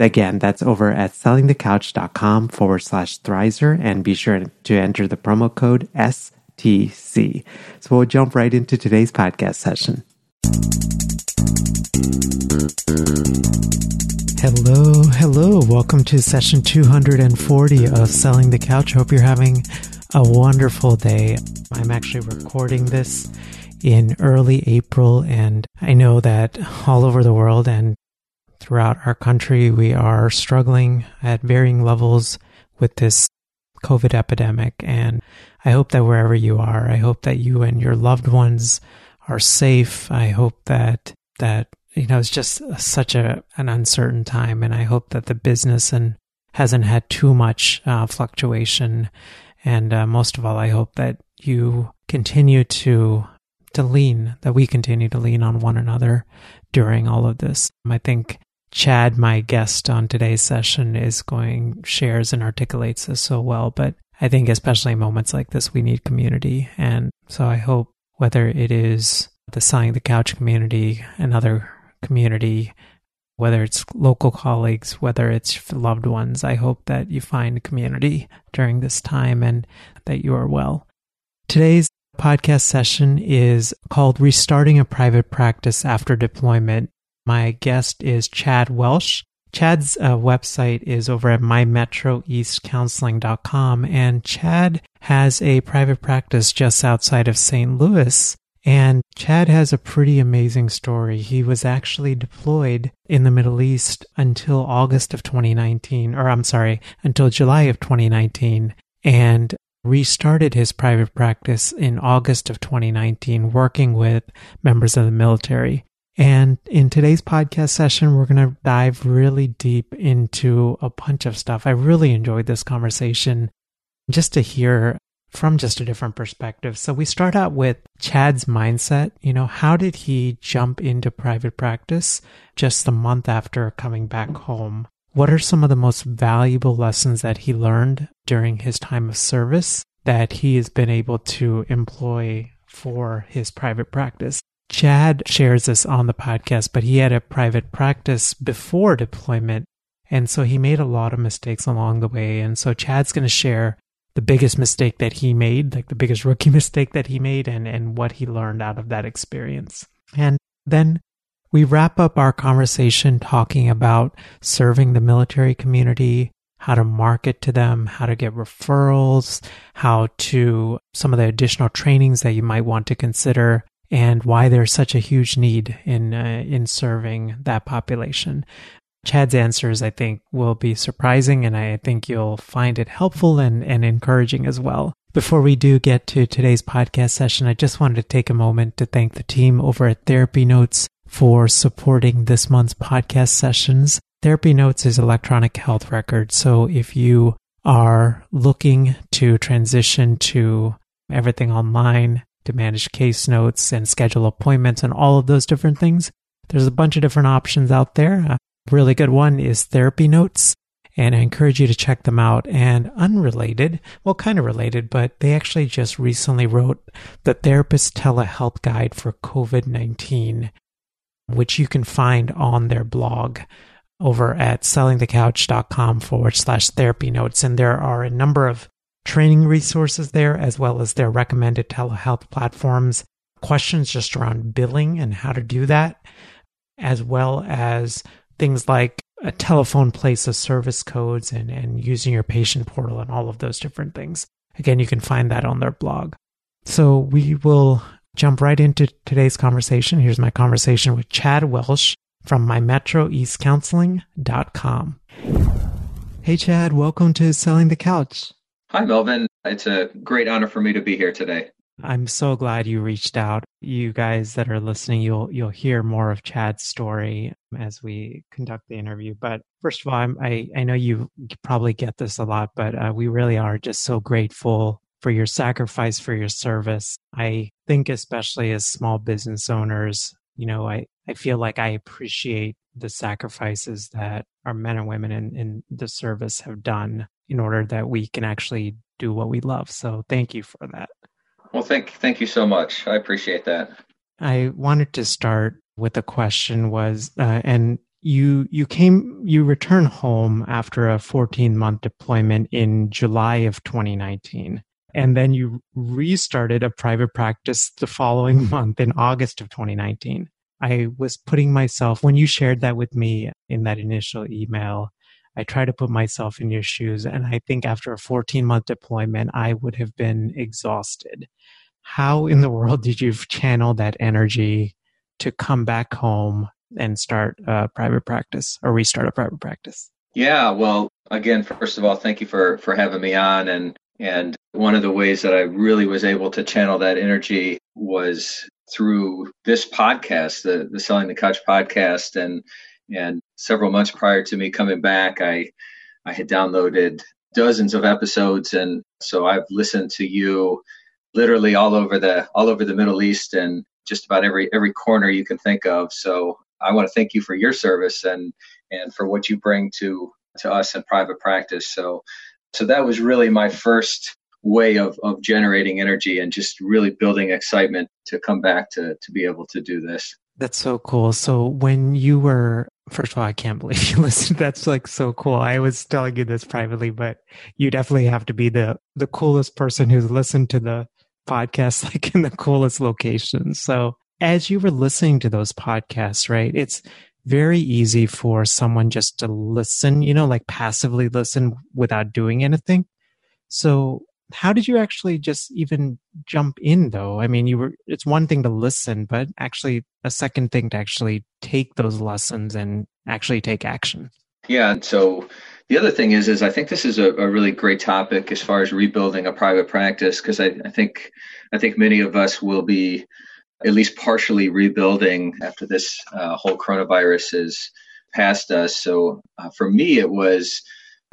Again, that's over at sellingthecouch.com forward slash Thrizer and be sure to enter the promo code STC. So we'll jump right into today's podcast session. Hello, hello. Welcome to session 240 of Selling the Couch. Hope you're having a wonderful day. I'm actually recording this in early April, and I know that all over the world and throughout our country, we are struggling at varying levels with this COVID epidemic. And I hope that wherever you are, I hope that you and your loved ones are safe. I hope that, that, you know, it's just such a, an uncertain time. And I hope that the business and hasn't had too much uh, fluctuation. And uh, most of all, I hope that you continue to to lean, that we continue to lean on one another during all of this. I think Chad, my guest on today's session, is going, shares and articulates this so well. But I think, especially in moments like this, we need community. And so I hope whether it is the Selling the Couch community, another community, whether it's local colleagues, whether it's loved ones, I hope that you find community during this time and that you are well. Today's podcast session is called Restarting a Private Practice After Deployment my guest is Chad Welsh. Chad's uh, website is over at mymetroeastcounseling.com, and Chad has a private practice just outside of St. Louis. And Chad has a pretty amazing story. He was actually deployed in the Middle East until August of 2019, or I'm sorry, until July of 2019, and restarted his private practice in August of 2019, working with members of the military. And in today's podcast session, we're going to dive really deep into a bunch of stuff. I really enjoyed this conversation just to hear from just a different perspective. So we start out with Chad's mindset. You know, how did he jump into private practice just a month after coming back home? What are some of the most valuable lessons that he learned during his time of service that he has been able to employ for his private practice? Chad shares this on the podcast, but he had a private practice before deployment. And so he made a lot of mistakes along the way. And so Chad's going to share the biggest mistake that he made, like the biggest rookie mistake that he made, and, and what he learned out of that experience. And then we wrap up our conversation talking about serving the military community, how to market to them, how to get referrals, how to some of the additional trainings that you might want to consider and why there's such a huge need in uh, in serving that population. Chad's answers, I think, will be surprising, and I think you'll find it helpful and, and encouraging as well. Before we do get to today's podcast session, I just wanted to take a moment to thank the team over at Therapy Notes for supporting this month's podcast sessions. Therapy Notes is electronic health record. So if you are looking to transition to everything online, to manage case notes and schedule appointments and all of those different things. There's a bunch of different options out there. A really good one is Therapy Notes, and I encourage you to check them out. And unrelated, well, kind of related, but they actually just recently wrote the Therapist Telehealth Guide for COVID 19, which you can find on their blog over at sellingthecouch.com forward slash therapy notes. And there are a number of training resources there, as well as their recommended telehealth platforms, questions just around billing and how to do that, as well as things like a telephone place of service codes and, and using your patient portal and all of those different things. Again, you can find that on their blog. So we will jump right into today's conversation. Here's my conversation with Chad Welsh from mymetroeastcounseling.com. Hey, Chad, welcome to Selling the Couch. Hi, Melvin. It's a great honor for me to be here today. I'm so glad you reached out. You guys that are listening, you'll you'll hear more of Chad's story as we conduct the interview. But first of all, I'm, i I know you probably get this a lot, but uh, we really are just so grateful for your sacrifice for your service. I think especially as small business owners, you know, I I feel like I appreciate the sacrifices that our men and women in, in the service have done in order that we can actually do what we love. So thank you for that. Well, thank thank you so much. I appreciate that. I wanted to start with a question was, uh, and you you came you returned home after a 14 month deployment in July of 2019, and then you restarted a private practice the following month in August of 2019. I was putting myself when you shared that with me in that initial email. I try to put myself in your shoes. And I think after a 14 month deployment, I would have been exhausted. How in the world did you channel that energy to come back home and start a private practice or restart a private practice? Yeah, well, again, first of all, thank you for for having me on and and one of the ways that I really was able to channel that energy was through this podcast, the the Selling the Couch podcast and and several months prior to me coming back, I I had downloaded dozens of episodes, and so I've listened to you literally all over the all over the Middle East and just about every every corner you can think of. So I want to thank you for your service and and for what you bring to to us in private practice. So so that was really my first way of, of generating energy and just really building excitement to come back to to be able to do this. That's so cool. So when you were first of all, I can't believe you listened. That's like so cool. I was telling you this privately, but you definitely have to be the the coolest person who's listened to the podcast like in the coolest location. So as you were listening to those podcasts, right? It's very easy for someone just to listen, you know, like passively listen without doing anything. So how did you actually just even jump in though? I mean, you were, it's one thing to listen, but actually a second thing to actually take those lessons and actually take action. Yeah. So the other thing is, is I think this is a, a really great topic as far as rebuilding a private practice, because I, I think, I think many of us will be at least partially rebuilding after this uh, whole coronavirus is past us. So uh, for me, it was,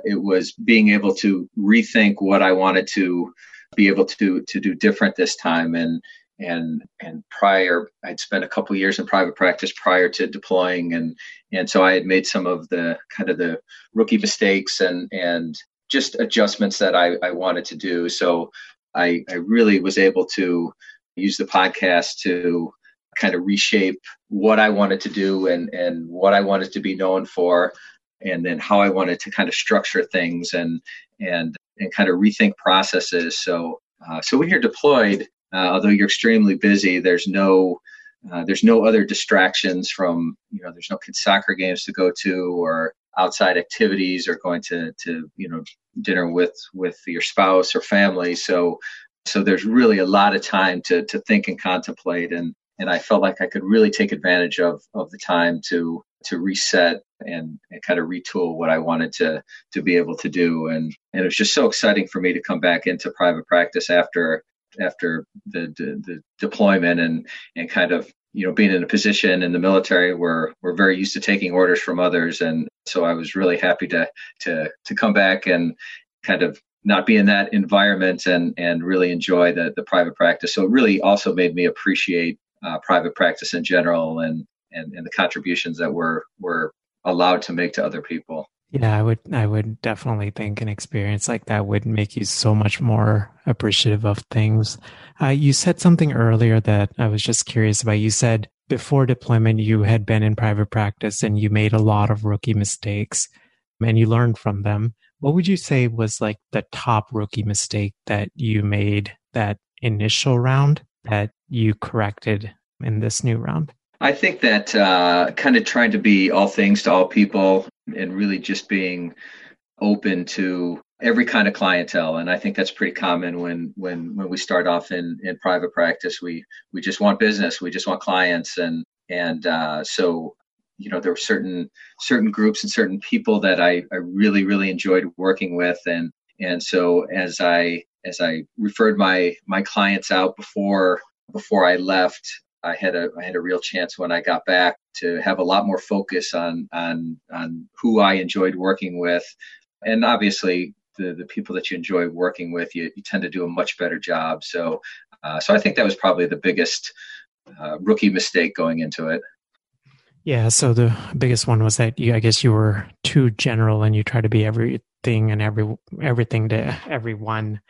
it was being able to rethink what I wanted to be able to to do different this time and and and prior I'd spent a couple years in private practice prior to deploying and and so I had made some of the kind of the rookie mistakes and and just adjustments that I, I wanted to do. So I, I really was able to use the podcast to kind of reshape what I wanted to do and and what I wanted to be known for and then how I wanted to kind of structure things and and and kind of rethink processes. So uh, so when you're deployed, uh, although you're extremely busy, there's no uh, there's no other distractions from you know there's no kids soccer games to go to or outside activities or going to to you know dinner with with your spouse or family. So so there's really a lot of time to to think and contemplate and and I felt like I could really take advantage of of the time to to reset and, and, kind of retool what I wanted to to be able to do. And and it was just so exciting for me to come back into private practice after after the, the, the deployment and and kind of you know being in a position in the military where we're very used to taking orders from others and so I was really happy to to to come back and kind of not be in that environment and and really enjoy the the private practice so it really also made me appreciate uh, private practice in general and and, and the contributions that we're we're allowed to make to other people. Yeah, I would I would definitely think an experience like that would make you so much more appreciative of things. Uh, you said something earlier that I was just curious about. You said before deployment you had been in private practice and you made a lot of rookie mistakes and you learned from them. What would you say was like the top rookie mistake that you made that initial round that you corrected in this new round? I think that uh, kind of trying to be all things to all people and really just being open to every kind of clientele. And i think that's pretty common when when when we start off in in private practice. We we just want business. We just want clients. And and uh, so you know there were certain certain groups and certain people that I, I really really enjoyed working with and and so as I as I referred my my clients out before before I left I had a I had a real chance when I got back to have a lot more focus on on on who I enjoyed working with and obviously the, the people that you enjoy working with, you, you tend to do a much better job. So, uh, so I think that was probably the biggest uh, rookie mistake going into it. Yeah. So the biggest one was that you, I guess you were too general and you try to be everything and every, everything to everyone.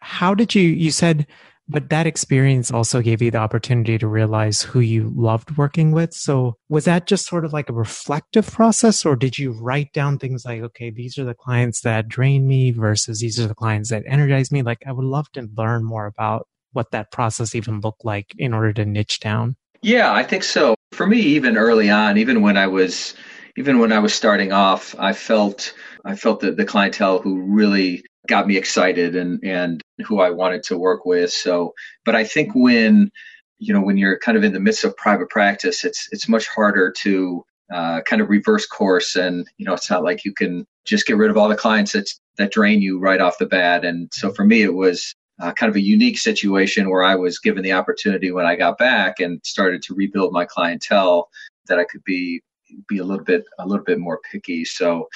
How did you, you said but that experience also gave you the opportunity to realize who you loved working with. So was that just sort of like a reflective process or did you write down things like, okay, these are the clients that drain me versus these are the clients that energize me? Like I would love to learn more about what that process even looked like in order to niche down. Yeah, I think so. For me, even early on, even when I was even when I was starting off, I felt I felt that the clientele who really got me excited and and who I wanted to work with. So, but I think when you know when you're kind of in the midst of private practice, it's it's much harder to uh, kind of reverse course, and you know it's not like you can just get rid of all the clients that that drain you right off the bat. And so for me, it was uh, kind of a unique situation where I was given the opportunity when I got back and started to rebuild my clientele that I could be be a little bit a little bit more picky. So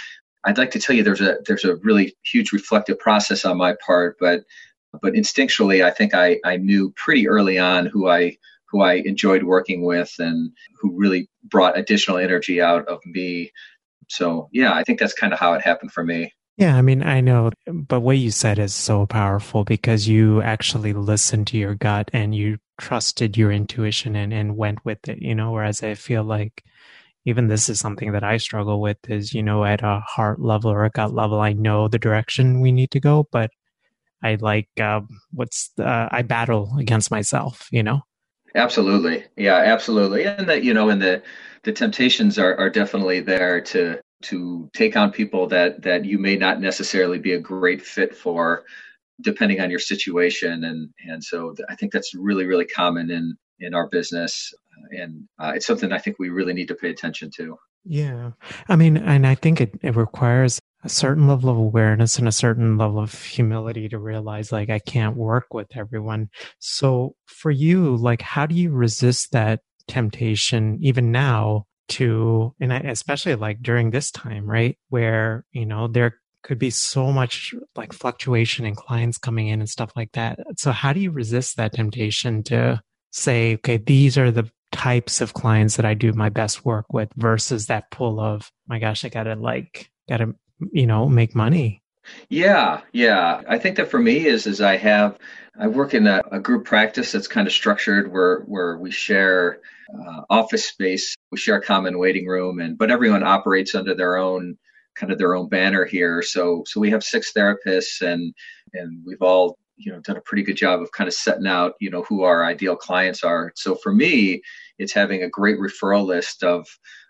I'd like to tell you there's a there's a really huge reflective process on my part, but but instinctually I think I, I knew pretty early on who I who I enjoyed working with and who really brought additional energy out of me. So yeah, I think that's kind of how it happened for me. Yeah, I mean, I know, but what you said is so powerful because you actually listened to your gut and you trusted your intuition and, and went with it, you know, whereas I feel like even this is something that I struggle with is, you know, at a heart level or a gut level, I know the direction we need to go, but I like, uh, what's, uh, I battle against myself, you know? Absolutely. Yeah, absolutely. And that, you know, and the, the temptations are, are definitely there to, to take on people that, that you may not necessarily be a great fit for depending on your situation. And, and so I think that's really, really common in, in our business and uh, it's something I think we really need to pay attention to. Yeah, I mean, and I think it, it requires a certain level of awareness and a certain level of humility to realize like I can't work with everyone. So for you, like, how do you resist that temptation even now to, and especially like during this time, right? Where, you know, there could be so much like fluctuation in clients coming in and stuff like that. So how do you resist that temptation to say, okay, these are the types of clients that I do my best work with versus that pull of, my gosh, I gotta like, gotta, you know, make money. Yeah, yeah. I think that for me is, is I have, I work in a, a group practice that's kind of structured where, where we share uh, office space, we share a common waiting room and, but everyone operates under their own, kind of their own banner here. So, so we have six therapists and, and we've all you know done a pretty good job of kind of setting out you know who our ideal clients are so for me it's having a great referral list of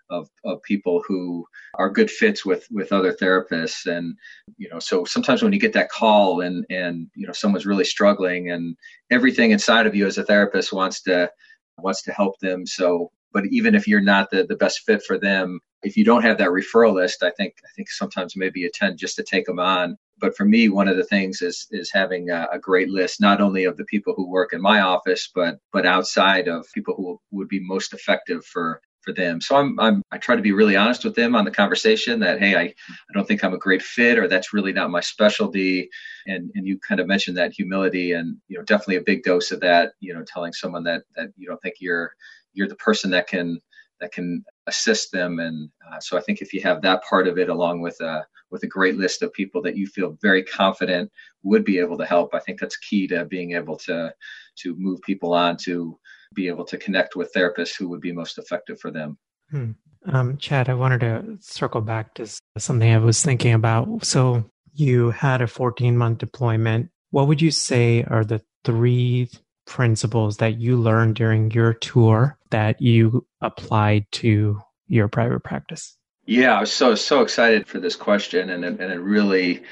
of, of people who are good fits with with other therapists. And you know so sometimes when you get that call and and you know someone's really struggling and everything inside of you as a therapist wants to wants to help them. So but even if you're not the, the best fit for them if you don't have that referral list i think i think sometimes maybe you tend just to take them on. But for me, one of the things is is having a, a, great list, not only of the people who work in my office, but but outside of people who would be most effective for for them. So I'm, I'm I try to be really honest with them on the conversation that hey, I, I don't think I'm a great fit or that's really not my specialty. And and you kind of mentioned that humility and you know definitely a big dose of that. You know, telling someone that that you don't think you're you're the person that can that can assist them. And uh, so I think if you have that part of it along with a with a great list of people that you feel very confident would be able to help, I think that's key to being able to to move people on to be able to connect with therapists who would be most effective for them. Hmm. Um, Chad, I wanted to circle back to something I was thinking about. So you had a 14 month deployment. What would you say are the three principles that you learned during your tour that you applied to your private practice? Yeah, I was so so excited for this question, and and it really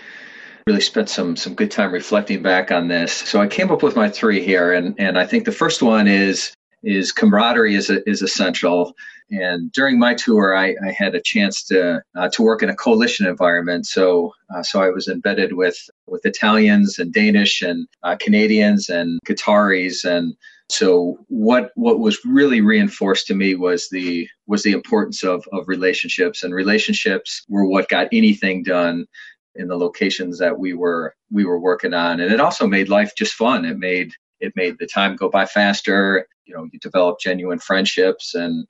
really spent some some good time reflecting back on this. So I came up with my three here, and and I think the first one is is camaraderie is is essential. And during my tour, I, I had a chance to uh, to work in a coalition environment. So uh, so I was embedded with with Italians and Danish and uh, Canadians and Qataris and so what what was really reinforced to me was the was the importance of of relationships and relationships were what got anything done in the locations that we were we were working on. And it also made life just fun. It made it made the time go by faster. You know you develop genuine friendships. And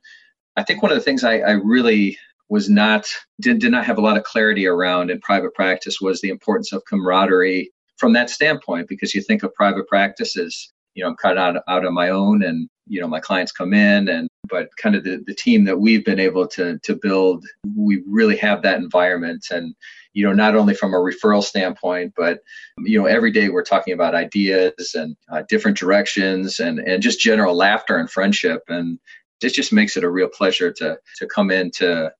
i think one of the things i, I really was not did, did not have a lot of clarity around in private practice was the importance of camaraderie from that standpoint because you think of private practice as you know i'm of out, out on my own and you know my clients come in and but kind of the, the team that we've been able to to build we really have that environment and you know, not only from a referral standpoint, but, you know, every day we're talking about ideas and uh, different directions and, and just general laughter and friendship. And this just makes it a real pleasure to, to come into,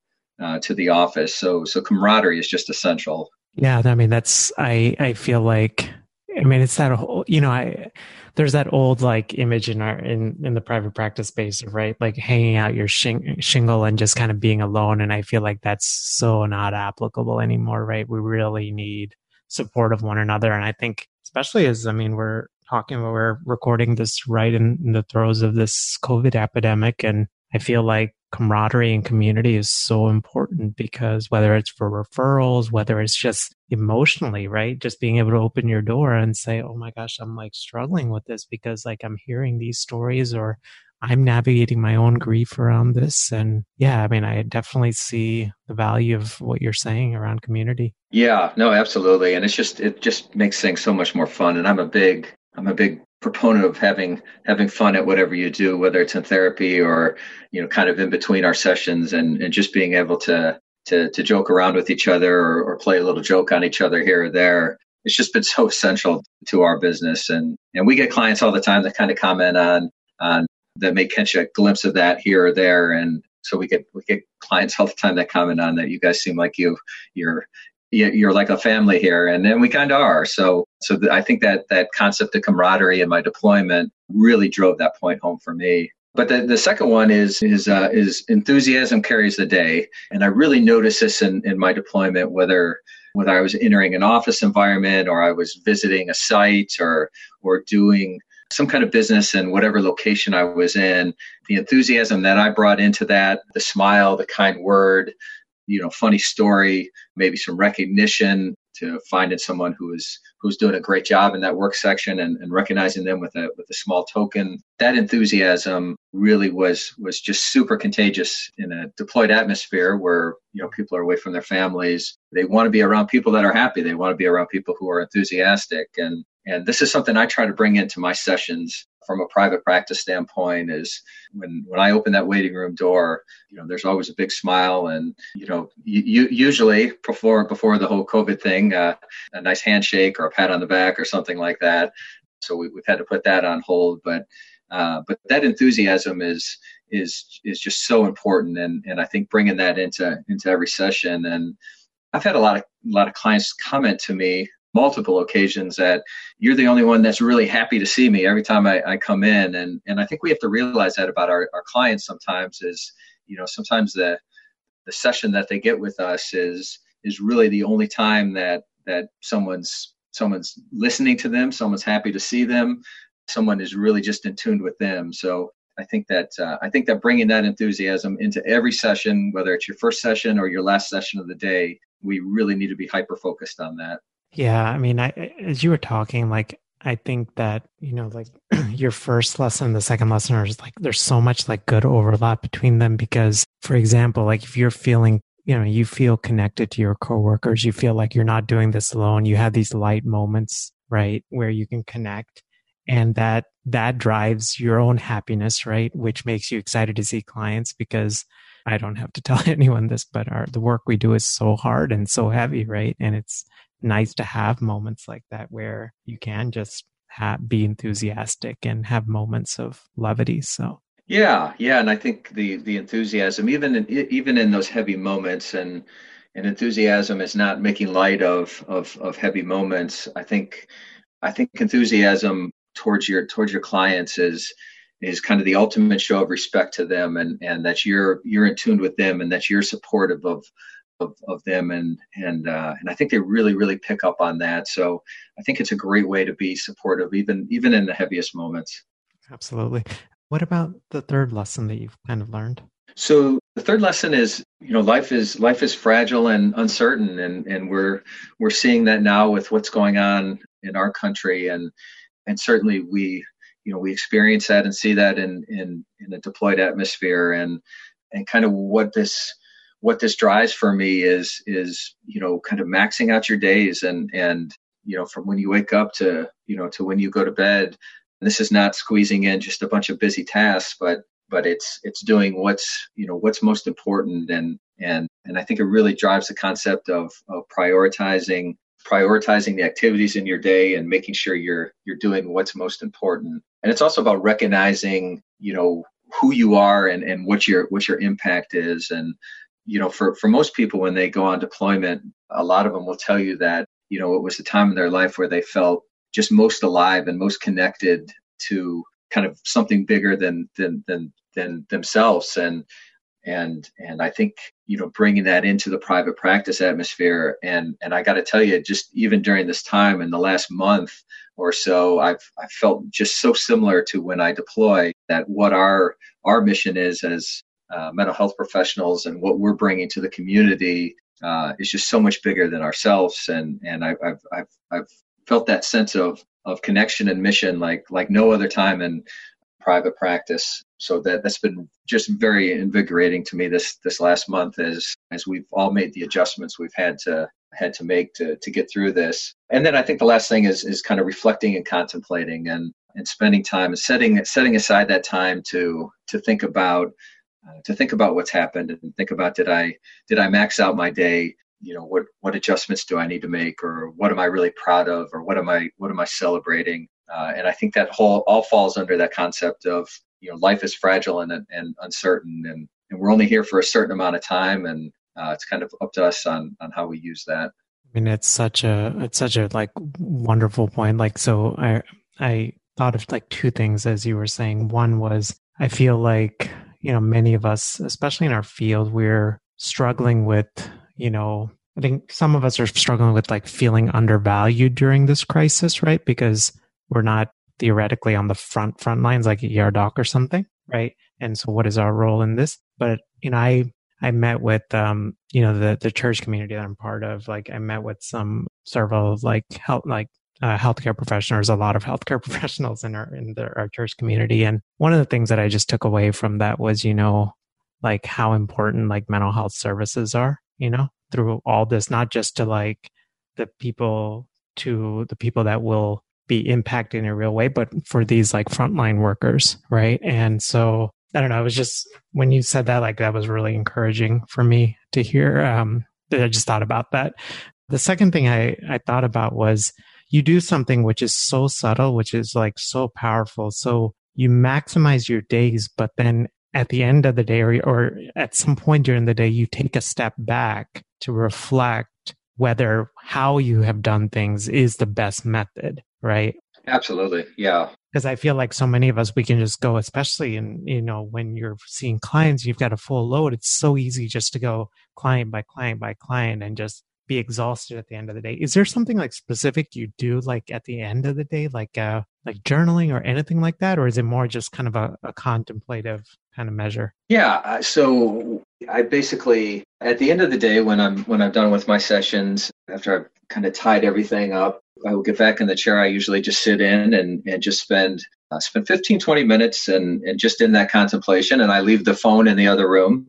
uh, to the office. So, so camaraderie is just essential. Yeah. I mean, that's, I, I feel like, I mean, it's that whole, you know, I, there's that old like image in our in in the private practice space right like hanging out your shing- shingle and just kind of being alone. And i feel like that's so not applicable anymore right? We really need support of one another. And i think especially as i mean we're talking we're recording this right in, in the throes of this covid epidemic. And i feel like camaraderie and community is so important because whether it's for referrals, whether it's just emotionally, right? Just being able to open your door and say, Oh my gosh, I'm like struggling with this because like I'm hearing these stories or I'm navigating my own grief around this. And yeah, I mean, I definitely see the value of what you're saying around community. Yeah, no, absolutely. And it's just, it just makes things so much more fun. And I'm a big, I'm a big proponent of having having fun at whatever you do, whether it's in therapy or you know, kind of in between our sessions, and and just being able to to to joke around with each other or, or play a little joke on each other here or there. It's just been so essential to our business, and and we get clients all the time that kind of comment on on that may catch a glimpse of that here or there, and so we get we get clients all the time that comment on that. You guys seem like you you're you're like a family here, and then we kind of are. So, so I think that that concept of camaraderie in my deployment really drove that point home for me. But the, the second one is is uh, is enthusiasm carries the day, and I really noticed this in, in my deployment, whether whether I was entering an office environment or I was visiting a site or or doing some kind of business in whatever location I was in, the enthusiasm that I brought into that, the smile, the kind word, you know funny story maybe some recognition to finding someone who is who's doing a great job in that work section and, and recognizing them with a with a small token. That enthusiasm really was was just super contagious in a deployed atmosphere where you know people are away from their families. They want to be around people that are happy. They want to be around people who are enthusiastic. And and this is something I try to bring into my sessions from a private practice standpoint is when when I open that waiting room door, you know, there's always a big smile, and you know, you, usually before before the whole COVID thing, uh, a nice handshake or a pat on the back or something like that. So we, have had to put that on hold, but uh, but that enthusiasm is is is just so important, and and I think bringing that into into every session and I've had a lot of a lot of clients comment to me multiple occasions that you're the only one that's really happy to see me every time I, I come in. And, and I think we have to realize that about our, our clients sometimes is, you know, sometimes the, the session that they get with us is, is really the only time that, that someone's, someone's listening to them, someone's happy to see them, someone is really just in tune with them. So I think that uh, I think that bringing that enthusiasm into every session, whether it's your first session or your last session of the day, we really need to be hyper focused on that. Yeah, I mean, I, as you were talking, like I think that you know, like your first lesson, the second lesson, are like there's so much like good overlap between them because, for example, like if you're feeling, you know, you feel connected to your coworkers, you feel like you're not doing this alone. You have these light moments, right, where you can connect, and that that drives your own happiness, right, which makes you excited to see clients because I don't have to tell anyone this, but our the work we do is so hard and so heavy, right? And it's nice to have moments like that where you can just have, be enthusiastic and have moments of levity. So Yeah, yeah, and I think the the enthusiasm, even in, even in those heavy moments, and and enthusiasm is not making light of of of heavy moments. I think I think enthusiasm towards your towards your clients is is kind of the ultimate show of respect to them, and and that you're you're in tune with them, and that you're supportive of of, of them and and uh, and I think they really really pick up on that. So I think it's a great way to be supportive even even in the heaviest moments. Absolutely. What about the third lesson that you've kind of learned? So the third lesson is, you know, life is life is fragile and uncertain, and and we're we're seeing that now with what's going on in our country, and and certainly we, you know, we experience that and see that in in in a deployed atmosphere, and and kind of what this what this drives for me is is you know kind of maxing out your days and and you know from when you wake up to you know to when you go to bed. This is not squeezing in just a bunch of busy tasks but but it's it's doing what's you know what's most important. And and and I think it really drives the concept of of prioritizing prioritizing the activities in your day and making sure you're you're doing what's most important. And it's also about recognizing you know who you are and and what your what your impact is. And you know for for most people when they go on deployment a lot of them will tell you that you know it was the time in their life where they felt just most alive and most connected to kind of something bigger than than than than themselves. And and and I think you know bringing that into the private practice atmosphere and and I got to tell you just even during this time in the last month or so I've I felt just so similar to when I deploy that what our our mission is as uh, mental health professionals and what we're bringing to the community uh, is just so much bigger than ourselves and and I, I've I've I've felt that sense of of connection and mission like like no other time in private practice. So that that's been just very invigorating to me this this last month as as we've all made the adjustments we've had to had to make to to get through this. And then I think the last thing is is kind of reflecting and contemplating and and spending time and setting setting aside that time to to think about uh, to think about what's happened and think about did I did I max out my day you know what what adjustments do I need to make or what am I really proud of or what am I what am I celebrating uh, and I think that whole all falls under that concept of you know life is fragile and, and uncertain, and, and we're only here for a certain amount of time, and uh, it's kind of up to us on on how we use that. I mean, it's such a it's such a like wonderful point. Like, so I I thought of like two things as you were saying. One was I feel like you know many of us, especially in our field, we're struggling with you know I think some of us are struggling with like feeling undervalued during this crisis, right? Because we're not theoretically on the front front lines like a ER doc or something, right? And so, what is our role in this? But you know, I I met with um you know the the church community that I'm part of. Like I met with some several like health like uh, healthcare professionals, a lot of healthcare professionals in our in the, our church community. And one of the things that I just took away from that was you know like how important like mental health services are. You know through all this, not just to like the people to the people that will be impacted in a real way, but for these like frontline workers, right? And so I don't know. It was just when you said that, like that was really encouraging for me to hear. Um, that I just thought about that. The second thing I, I thought about was you do something which is so subtle, which is like so powerful. So you maximize your days, but then at the end of the day or, or at some point during the day, you take a step back to reflect whether how you have done things is the best method right? Absolutely. Yeah. Because I feel like so many of us, we can just go, especially in, you know, when you're seeing clients, you've got a full load. It's so easy just to go client by client by client and just be exhausted at the end of the day. Is there something like specific you do like at the end of the day, like, uh, like journaling or anything like that? Or is it more just kind of a, a contemplative kind of measure? Yeah. So I basically, at the end of the day, when I'm, when I'm done with my sessions, after I've kind of tied everything up, I will get back in the chair. I usually just sit in and, and just spend uh, spend 15, 20 minutes and, and just in that contemplation. And I leave the phone in the other room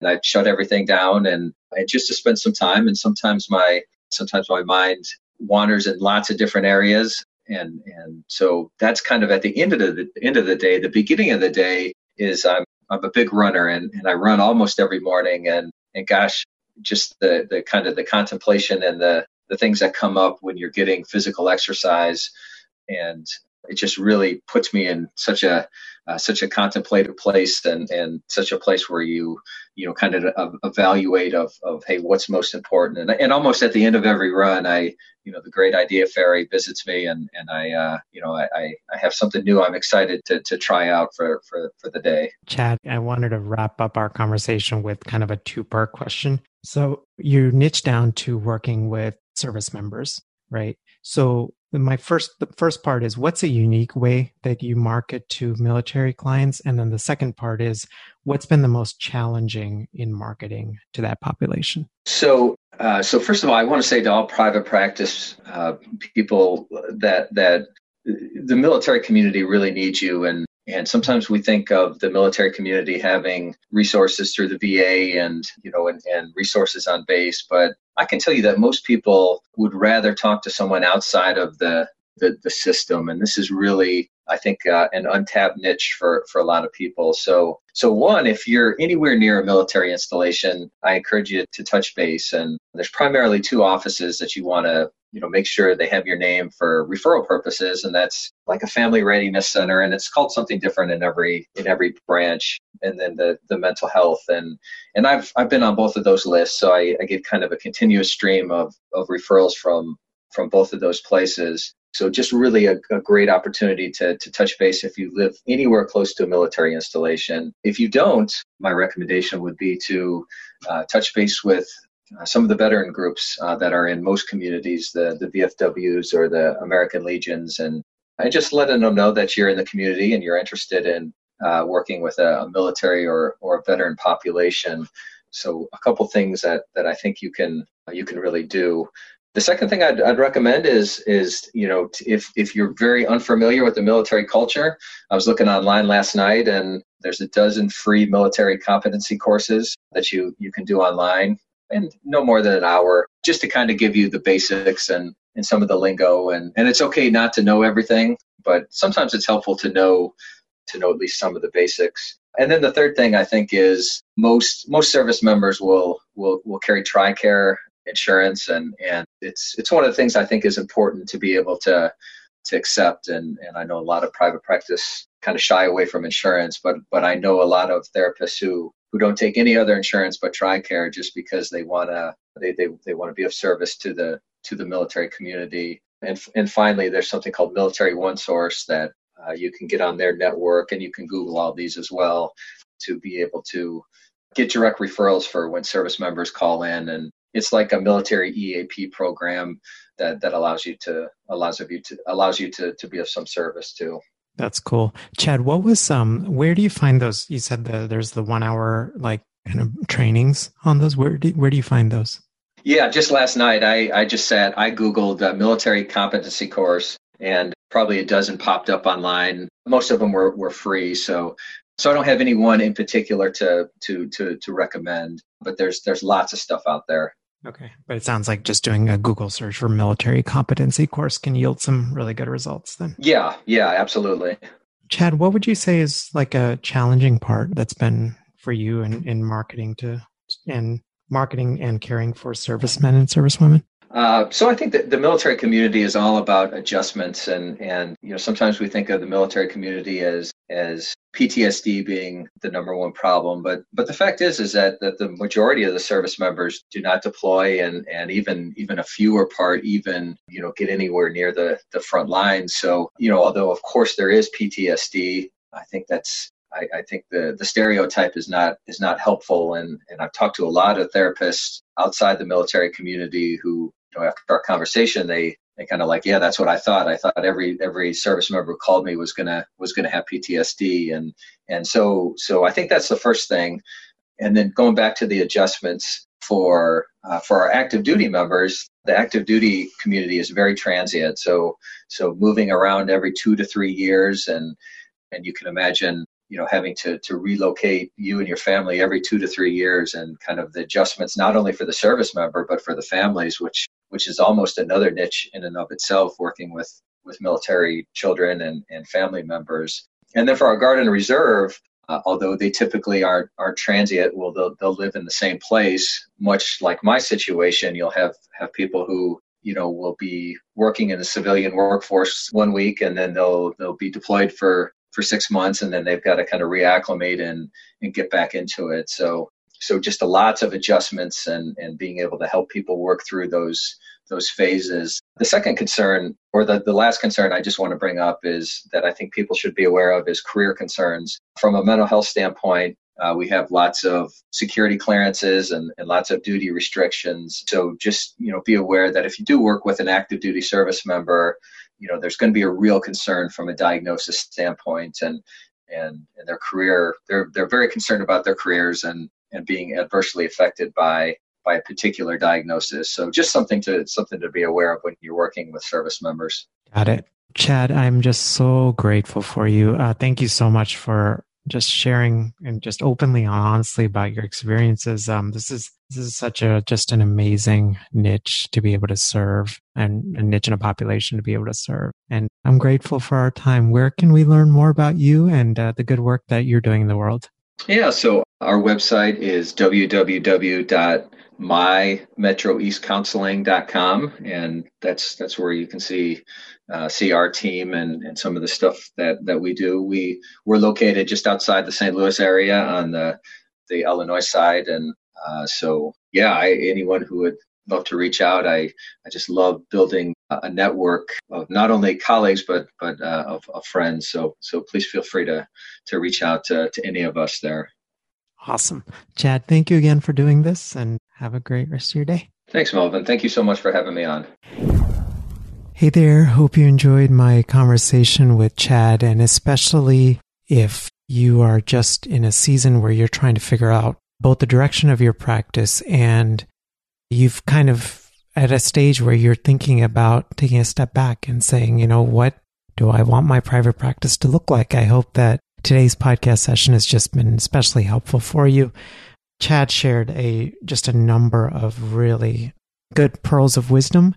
and I shut everything down and, and just to spend some time. And sometimes my sometimes my mind wanders in lots of different areas. And and so that's kind of at the end of the, the end of the day. The beginning of the day is I'm I'm a big runner and, and I run almost every morning and and gosh, just the the kind of the contemplation and the the things that come up when you're getting physical exercise and it just really puts me in such a uh, such a contemplative place and and such a place where you you know kind of evaluate of of hey what's most important and and almost at the end of every run I you know the great idea fairy visits me and and I uh, you know I, I have something new I'm excited to to try out for for for the day. Chad, I wanted to wrap up our conversation with kind of a two part question. So you niche down to working with service members, right? So my first the first part is what's a unique way that you market to military clients? And then the second part is what's been the most challenging in marketing to that population? So uh, so first of all i want to say to all private practice uh, people that that the military community really needs you. And and sometimes we think of the military community having resources through the VA and you know and, and resources on base, but I can tell you that most people would rather talk to someone outside of the the, the system, and this is really I think uh, an untapped niche for for a lot of people. So so one, if you're anywhere near a military installation, I encourage you to touch base. And there's primarily two offices that you want to you know make sure they have your name for referral purposes. And that's like a family readiness center. And it's called something different in every in every branch and then the the mental health. And and I've I've been on both of those lists. So I, I get kind of a continuous stream of of referrals from from both of those places so just really a, a, great opportunity to, to touch base if you live anywhere close to a military installation. If you don't, my recommendation would be to uh, touch base with uh, some of the veteran groups uh, that are in most communities, the, the VFWs or the American Legions, and, just letting them know that you're in the community and you're interested in uh, working with a, a, military or, or a veteran population. So a couple things that, that I think you can you can really do. The second thing I'd, I'd recommend is is you know if if you're very unfamiliar with the military culture, I was looking online last night and there's a dozen free military competency courses that you you can do online and no more than an hour just to kind of give you the basics and, and some of the lingo. And, and it's okay not to know everything but sometimes it's helpful to know to know at least some of the basics. And then the third thing i think is most most service members will will will carry tricare insurance and and it's it's one of the things i think is important to be able to to accept and and i know a lot of private practice kind of shy away from insurance but but i know a lot of therapists who who don't take any other insurance but TRICARE just because they want to they, they, they want to be of service to the to the military community. And and finally, there's something called Military One Source that uh, you can get on their network, and you can Google all these as well to be able to get direct referrals for when service members call in and it's like a military EAP program that, that allows you to allows of you to allows you to, to be of some service too. That's cool. Chad, what was um where do you find those? You said the, there's the 1 hour like kind of trainings on those. Where do where do you find those? Yeah, just last night I I just sat I googled uh, military competency course and probably a dozen popped up online. Most of them were were free, so so I don't have any one in particular to to to to recommend, but there's there's lots of stuff out there. Okay. But it sounds like just doing a Google search for military competency course can yield some really good results then. Yeah, yeah, absolutely. Chad, what would you say is like a challenging part that's been for you in, in marketing to and marketing and caring for servicemen and servicewomen? Uh, so I think that the military community is all about adjustments, and and you know sometimes we think of the military community as as PTSD being the number one problem, but but the fact is is that that the majority of the service members do not deploy, and and even even a fewer part even you know get anywhere near the the front lines. So you know although of course there is PTSD, I think that's I, I, think the, the stereotype is not is not helpful and, and I've talked to a lot of therapists outside the military community who know after our conversation they they kind of like yeah that's what I thought. I thought every every service member who called me was gonna was gonna have PTSD and and so so I think that's the first thing. And then going back to the adjustments for uh, for our active duty members the active duty community is very transient. So so moving around every two to three years and and you can imagine you know having to to relocate you and your family every two to three years and kind of the adjustments not only for the service member but for the families which which is almost another niche in and of itself working with with military children and, and family members and then for our guard and reserve uh, although they typically aren't aren't transient well they'll, they'll live in the same place much like my situation you'll have have people who you know, will be working in the civilian workforce one week and then they'll they'll be deployed for for six months and then they've got to kind of reacclimate and and get back into it. So so just a lots of adjustments and and being able to help people work through those those phases. The second concern, or the, the last concern I just want to bring up, is that I think people should be aware of is career concerns. From a mental health standpoint, uh, we have lots of security clearances and, and lots of duty restrictions. So just you know, be aware that if you do work with an active duty service member, you know, there's going to be a real concern from a diagnosis standpoint and and, and their career. They're they're very concerned about their careers and and being adversely affected by by a particular diagnosis. So just something to something to be aware of when you're working with service members. Got it. Chad, I'm just so grateful for you. Uh, thank you so much for just sharing and just openly and honestly about your experiences. Um, this is this is such a just an amazing niche to be able to serve and a niche in a population to be able to serve. And I'm grateful for our time. Where can we learn more about you and uh, the good work that you're doing in the world? Yeah, so our website is www.mymetroeastcounseling.com, and that's that's where you can see uh, see our team and, and some of the stuff that, that we do. We we're located just outside the St. Louis area on the the Illinois side, and uh, so yeah, I, anyone who would love to reach out, I I just love building a network of not only colleagues but but uh, of, of, friends. So so please feel free to to reach out to, to any of us there. Awesome, Chad. Thank you again for doing this, and have a great rest of your day. Thanks, Melvin. Thank you so much for having me on. Hey there. Hope you enjoyed my conversation with Chad, and especially if you are just in a season where you're trying to figure out both the direction of your practice and you've kind of at a stage where you're thinking about taking a step back and saying, you know, what do I want my private practice to look like? I hope that today's podcast session has just been especially helpful for you. Chad shared a just a number of really good pearls of wisdom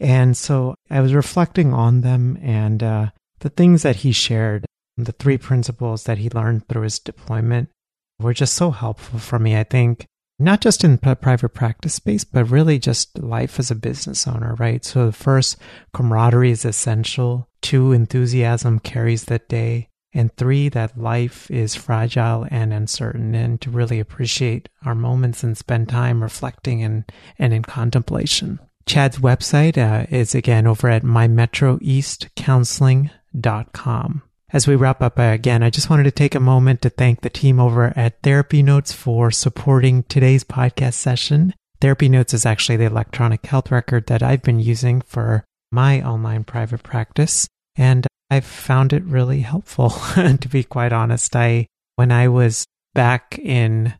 and so I was reflecting on them and uh, the things that he shared, the three principles that he learned through his deployment were just so helpful for me. I think not just in private practice space, but really just life as a business owner, right? So the first, camaraderie is essential. Two, enthusiasm carries the day. And three, that life is fragile and uncertain, and to really appreciate our moments and spend time reflecting and, and in contemplation. Chad's website uh, is again over at mymetroeastcounseling.com. As we wrap up uh, again, I just wanted to take a moment to thank the team over at Therapy Notes for supporting today's podcast session. Therapy Notes is actually the electronic health record that I've been using for my online private practice, and I've found it really helpful. to be quite honest, I when I was back in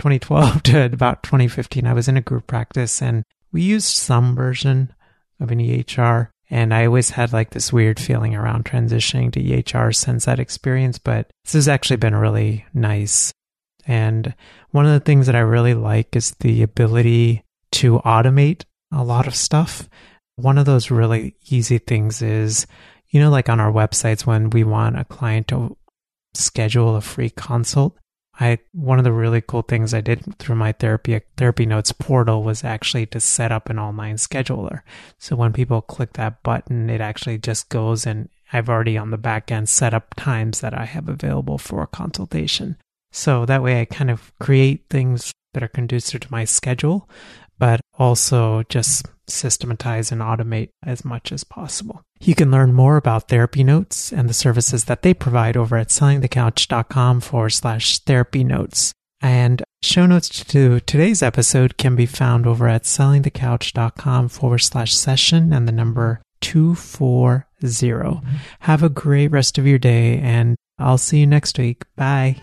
2012 to about 2015, I was in a group practice and we used some version of an EHR, and I always had like this weird feeling around transitioning to EHR since that experience, but this has actually been really nice. And one of the things that I really like is the ability to automate a lot of stuff. One of those really easy things is, you know, like on our websites when we want a client to schedule a free consult, I one of the really cool things I did through my therapy therapy notes portal was actually to set up an online scheduler. So when people click that button, it actually just goes and I've already on the back end set up times that I have available for a consultation. So that way I kind of create things that are conducive to my schedule, but also just systematize and automate as much as possible. You can learn more about Therapy Notes and the services that they provide over at sellingthecouch.com forward slash therapy notes. And show notes to today's episode can be found over at sellingthecouch.com forward slash session and the number 240. Mm-hmm. Have a great rest of your day and I'll see you next week. Bye.